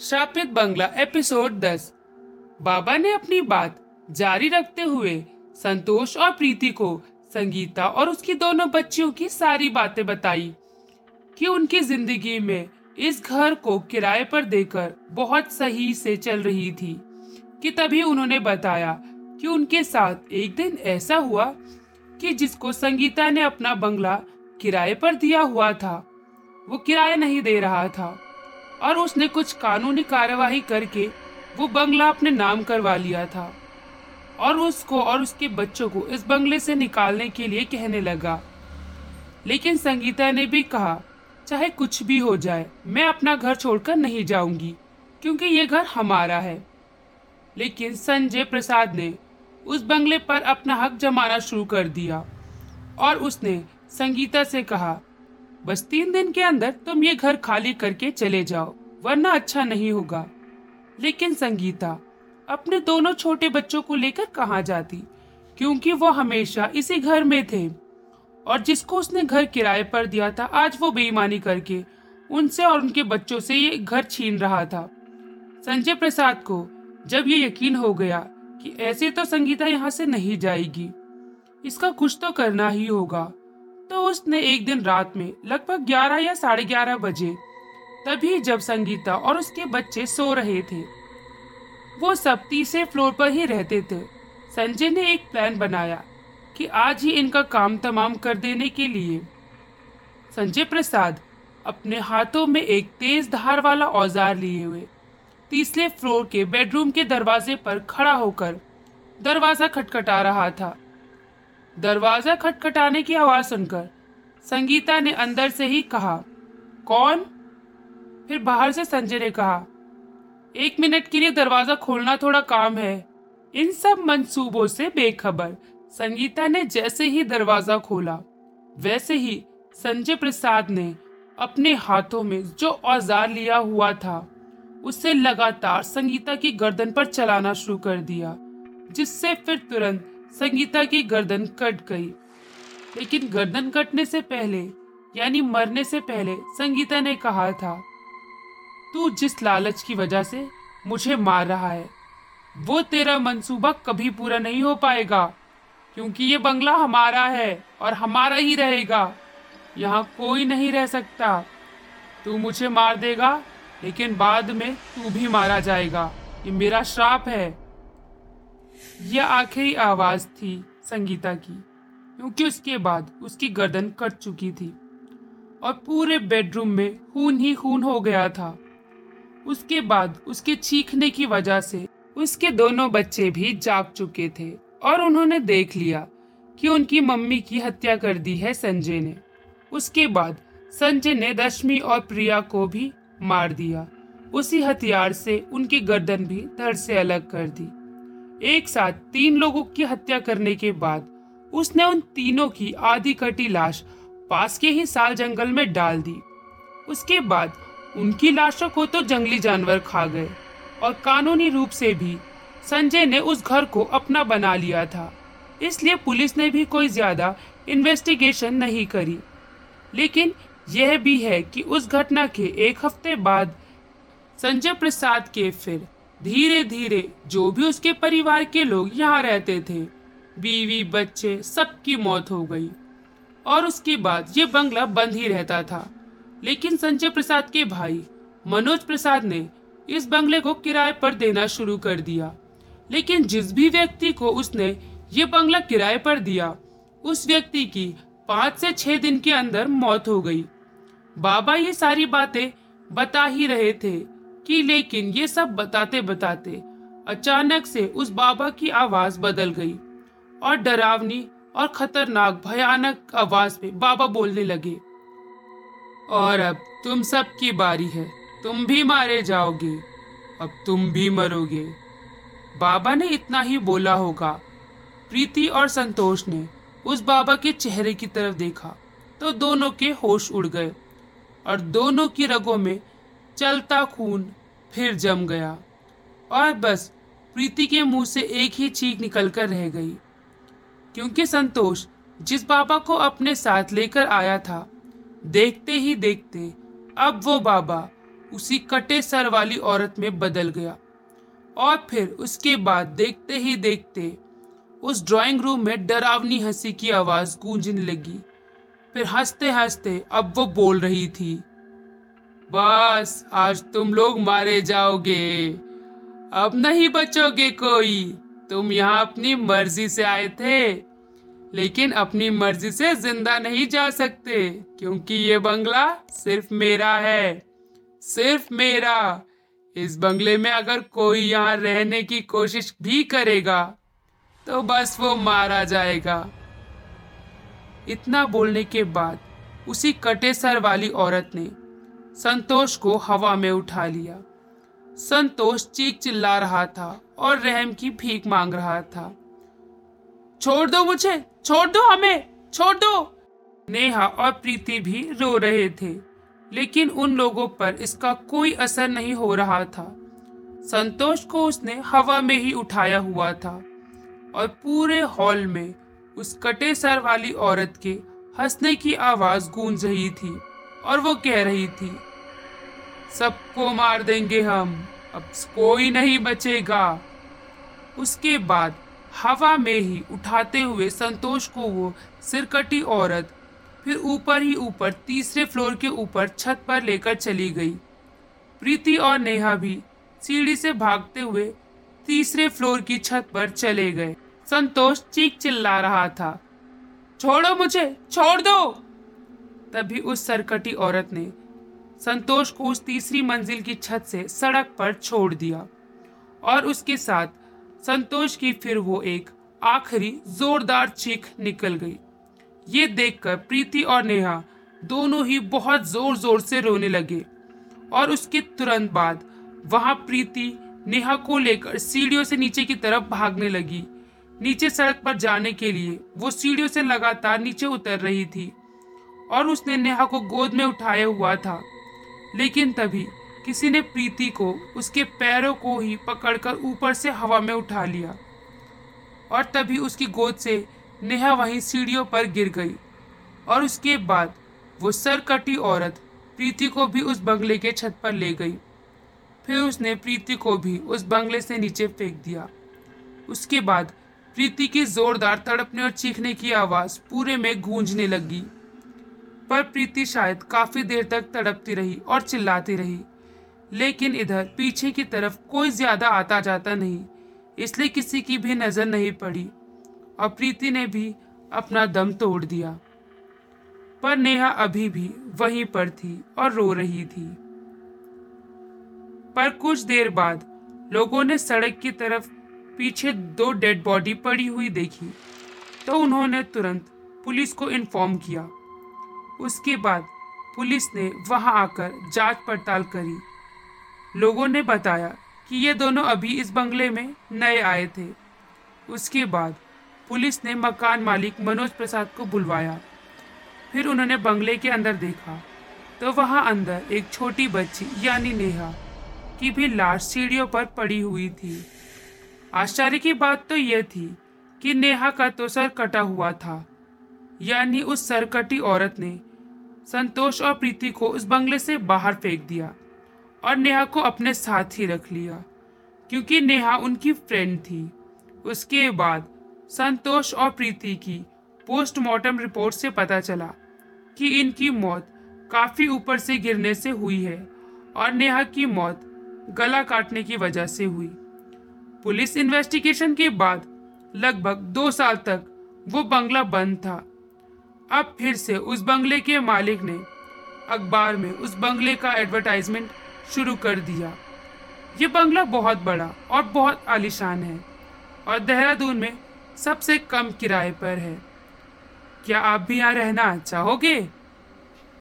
श्रापित बंगला एपिसोड 10 बाबा ने अपनी बात जारी रखते हुए संतोष और प्रीति को संगीता और उसकी दोनों बच्चियों की सारी बातें बताई कि उनकी ज़िंदगी में इस घर को किराए पर देकर बहुत सही से चल रही थी कि तभी उन्होंने बताया कि उनके साथ एक दिन ऐसा हुआ कि जिसको संगीता ने अपना बंगला किराए पर दिया हुआ था, वो किराया नहीं दे रहा था। और उसने कुछ कानूनी कार्यवाही करके वो बंगला अपने नाम करवा लिया था। और उसको और उसके बच्चों को इस बंगले से निकालने के लिए कहने लगा। लेकिन संगीता ने भी कहा, चाहे कुछ भी हो जाए, मैं अपना घर छोड़कर नहीं जाऊँगी, क्योंकि ये घर हमारा है। लेकिन संजय प्रसाद ने उस बंगले पर अपना हक जमाना शुरू कर दिया और उसने संगीता से कहा बस तीन दिन के अंदर तुम ये घर खाली करके चले जाओ, वरना अच्छा नहीं होगा। लेकिन संगीता, अपने दोनों छोटे बच्चों को लेकर कहाँ जाती? क्योंकि वो हमेशा इसी घर में थे। और जिसको उसने घर किराए पर दिया था, आज वो बेईमानी करके उनसे और उनके बच्चों से ये घर छीन रहा था। संजय प्रसाद को जब ये यकीन हो गया कि ऐसे तो संगीता यहाँ से नहीं जाएगी, इसका कुछ तो करना ही होगा। तो उसने एक दिन रात में लगभग ग्यारह या साढ़े ग्यारह बजे तभी जब संगीता और उसके बच्चे सो रहे थे, वो सब तीसरे फ्लोर पर ही रहते थे। संजय ने एक प्लान बनाया कि आज ही इनका काम तमाम कर देने के लिए। संजय प्रसाद अपने हाथों में एक तेज धार वाला औज़ार लिए हुए तीसरे फ्लोर के बेडरूम के दरवाजे पर खड़ा होकर दरवाज़ा खटखटा रहा था। दरवाज़ा खटखटाने की आवाज़ सुनकर संगीता ने अंदर से ही कहा, कौन? फिर बाहर से संजय ने कहा, एक मिनट के लिए दरवाज़ा खोलना थोड़ा काम है। इन सब मंसूबों से बेखबर, संगीता ने जैसे ही दरवाज़ा खोला, वैसे ही संजय प्रसाद ने अपने हाथों में जो औज़ार लिया हुआ था, उसे लगातार संगीता की गर्दन पर चलाना शुरू कर दिया, जिससे फिर तुरंत संगीता की गर्दन कट गई। लेकिन गर्दन कटने से पहले, यानी मरने से पहले, संगीता ने कहा था, तू जिस लालच की वजह से मुझे मार रहा है, वो तेरा मंसूबा कभी पूरा नहीं हो पाएगा, क्योंकि ये बंगला हमारा है और हमारा ही रहेगा। यहाँ कोई नहीं रह सकता। तू मुझे मार देगा, लेकिन बाद में तू भी मारा जाएगा। ये मेरा श्राप है। यह आखिरी आवाज़ थी संगीता की, क्योंकि उसके बाद उसकी गर्दन कट चुकी थी और पूरे बेडरूम में खून ही खून हो गया था। उसके बाद उसके चीखने की वजह से उसके दोनों बच्चे भी जाग चुके थे और उन्होंने देख लिया कि उनकी मम्मी की हत्या कर दी है संजय ने। उसके बाद संजय ने रश्मि और प्रिया को भी मार दिया। उसी हथियार से उनकी गर्दन भी धड़ से अलग कर दी। एक साथ तीन लोगों की हत्या करने के बाद उसने उन तीनों की आधी कटी लाश पास के ही साल जंगल में डाल दी। उसके बाद उनकी लाशों को तो जंगली जानवर खा गए और कानूनी रूप से भी संजय ने उस घर को अपना बना लिया था। इसलिए पुलिस ने भी कोई ज़्यादा इन्वेस्टिगेशन नहीं करी। लेकिन यह भी है कि उस घटना के एक हफ़्ते बाद संजय प्रसाद के फिर धीरे धीरे जो भी उसके परिवार के लोग यहाँ रहते थे, बीवी, बच्चे, सबकी मौत हो गई। और उसके बाद ये बंगला बंद ही रहता था। लेकिन संजय प्रसाद के भाई मनोज प्रसाद ने इस बंगले को किराए पर देना शुरू कर दिया। लेकिन जिस भी व्यक्ति को उसने ये बंगला किराए पर दिया, उस व्यक्ति की पाँच से छह दिन के अंदर मौत हो गई। बाबा ये सारी बातें बता ही रहे थे। कि लेकिन ये सब बताते बताते अचानक से उस बाबा की आवाज़ बदल गई और डरावनी और खतरनाक भयानक आवाज़ में बाबा बोलने लगे, और अब तुम सब की बारी है, तुम भी मारे जाओगे, अब तुम भी मरोगे। बाबा ने इतना ही बोला होगा। प्रीति और संतोष ने उस बाबा के चेहरे की तरफ़ देखा तो दोनों के होश उड़ गए और दोनों की रगों में चलता खून फिर जम गया। और बस, प्रीति के मुँह से एक ही चीख निकलकर रह गई। क्योंकि संतोष जिस बाबा को अपने साथ लेकर आया था, देखते ही देखते अब वो बाबा उसी कटे सर वाली औरत में बदल गया। और फिर उसके बाद देखते ही देखते उस ड्राइंग रूम में डरावनी हँसी की आवाज़ गूंजने लगी। फिर हँसते हँसते अब वो बोल रही थी बस, आज तुम लोग मारे जाओगे। अब नहीं बचोगे कोई। तुम यहाँ अपनी मर्ज़ी से आए थे, लेकिन अपनी मर्ज़ी से ज़िंदा नहीं जा सकते, क्योंकि ये बंगला सिर्फ़ मेरा है, सिर्फ़ मेरा। इस बंगले में अगर कोई यहाँ रहने की कोशिश भी करेगा तो बस वो मारा जाएगा। इतना बोलने के बाद उसी कटे सर वाली औरत ने संतोष को हवा में उठा लिया। संतोष चीख चिल्ला रहा था और रहम की भीख मांग रहा था। छोड़ दो मुझे, छोड़ दो हमें, छोड़ दो। नेहा और प्रीति भी रो रहे थे, लेकिन उन लोगों पर इसका कोई असर नहीं हो रहा था। संतोष को उसने हवा में ही उठाया हुआ था और पूरे हॉल में उस कटे सर वाली औरत के हंसने की आवाज़ गूंज रही थी। और वो कह रही थी, सबको मार देंगे हम, अब कोई नहीं बचेगा। उसके बाद हवा में ही उठाते हुए संतोष को वो सिरकटी औरत फिर ऊपर ही ऊपर तीसरे फ्लोर के ऊपर छत पर लेकर चली गई। प्रीति और नेहा भी सीढ़ी से भागते हुए तीसरे फ्लोर की छत पर चले गए। संतोष चीख चिल्ला रहा था, छोड़ो मुझे, छोड़ दो! तभी उस सरकटी औरत ने संतोष को उस तीसरी मंजिल की छत से सड़क पर छोड़ दिया और उसके साथ संतोष की फिर वो एक आखिरी जोरदार चीख निकल गई। ये देखकर प्रीति और नेहा दोनों ही बहुत ज़ोर ज़ोर से रोने लगे और उसके तुरंत बाद वहाँ प्रीति नेहा को लेकर सीढ़ियों से नीचे की तरफ़ भागने लगी। नीचे सड़क पर जाने के लिए वो सीढ़ियों से लगातार नीचे उतर रही थी। और उसने नेहा को गोद में उठाया हुआ था। लेकिन तभी किसी ने प्रीति को उसके पैरों को ही पकड़कर ऊपर से हवा में उठा लिया। और तभी उसकी गोद से नेहा वहीं सीढ़ियों पर गिर गई। और उसके बाद वो सर कटी औरत प्रीति को भी उस बंगले के छत पर ले गई। फिर उसने प्रीति को भी उस बंगले से नीचे फेंक दिया। उसके बाद प्रीति की जोरदार तड़पने और चीखने की आवाज़ पूरे में गूंजने लगी। पर प्रीति शायद काफ़ी देर तक तड़पती रही और चिल्लाती रही। लेकिन इधर पीछे की तरफ़ कोई ज़्यादा आता जाता नहीं, इसलिए किसी की भी नज़र नहीं पड़ी और प्रीति ने भी अपना दम तोड़ दिया। पर नेहा अभी भी वहीं पर थी और रो रही थी। पर कुछ देर बाद लोगों ने सड़क की तरफ़ पीछे दो डेड बॉडी पड़ी हुई देखी तो उन्होंने तुरंत पुलिस को इन्फॉर्म किया। उसके बाद पुलिस ने वहाँ आकर जाँच पड़ताल करी। लोगों ने बताया कि ये दोनों अभी इस बंगले में नए आए थे। उसके बाद पुलिस ने मकान मालिक मनोज प्रसाद को बुलवाया। फिर उन्होंने बंगले के अंदर देखा तो वहाँ अंदर एक छोटी बच्ची यानी नेहा की भी लाश सीढ़ियों पर पड़ी हुई थी। आश्चर्य की बात तो यह थी कि नेहा का तो सर कटा हुआ था, यानी उस सरकटी औरत ने संतोष और प्रीति को उस बंगले से बाहर फेंक दिया और नेहा को अपने साथ ही रख लिया, क्योंकि नेहा उनकी फ्रेंड थी। उसके बाद संतोष और प्रीति की पोस्टमार्टम रिपोर्ट से पता चला कि इनकी मौत काफ़ी ऊपर से गिरने से हुई है और नेहा की मौत गला काटने की वजह से हुई। पुलिस इन्वेस्टिगेशन के बाद लगभग दो साल तक वो बंगला बंद था अब फिर से उस बंगले के मालिक ने अखबार में उस बंगले का एडवर्टाइजमेंट शुरू कर दिया। ये बंगला बहुत बड़ा और बहुत आलिशान है और देहरादून में सबसे कम किराए पर है। क्या आप भी यहाँ रहना चाहोगे?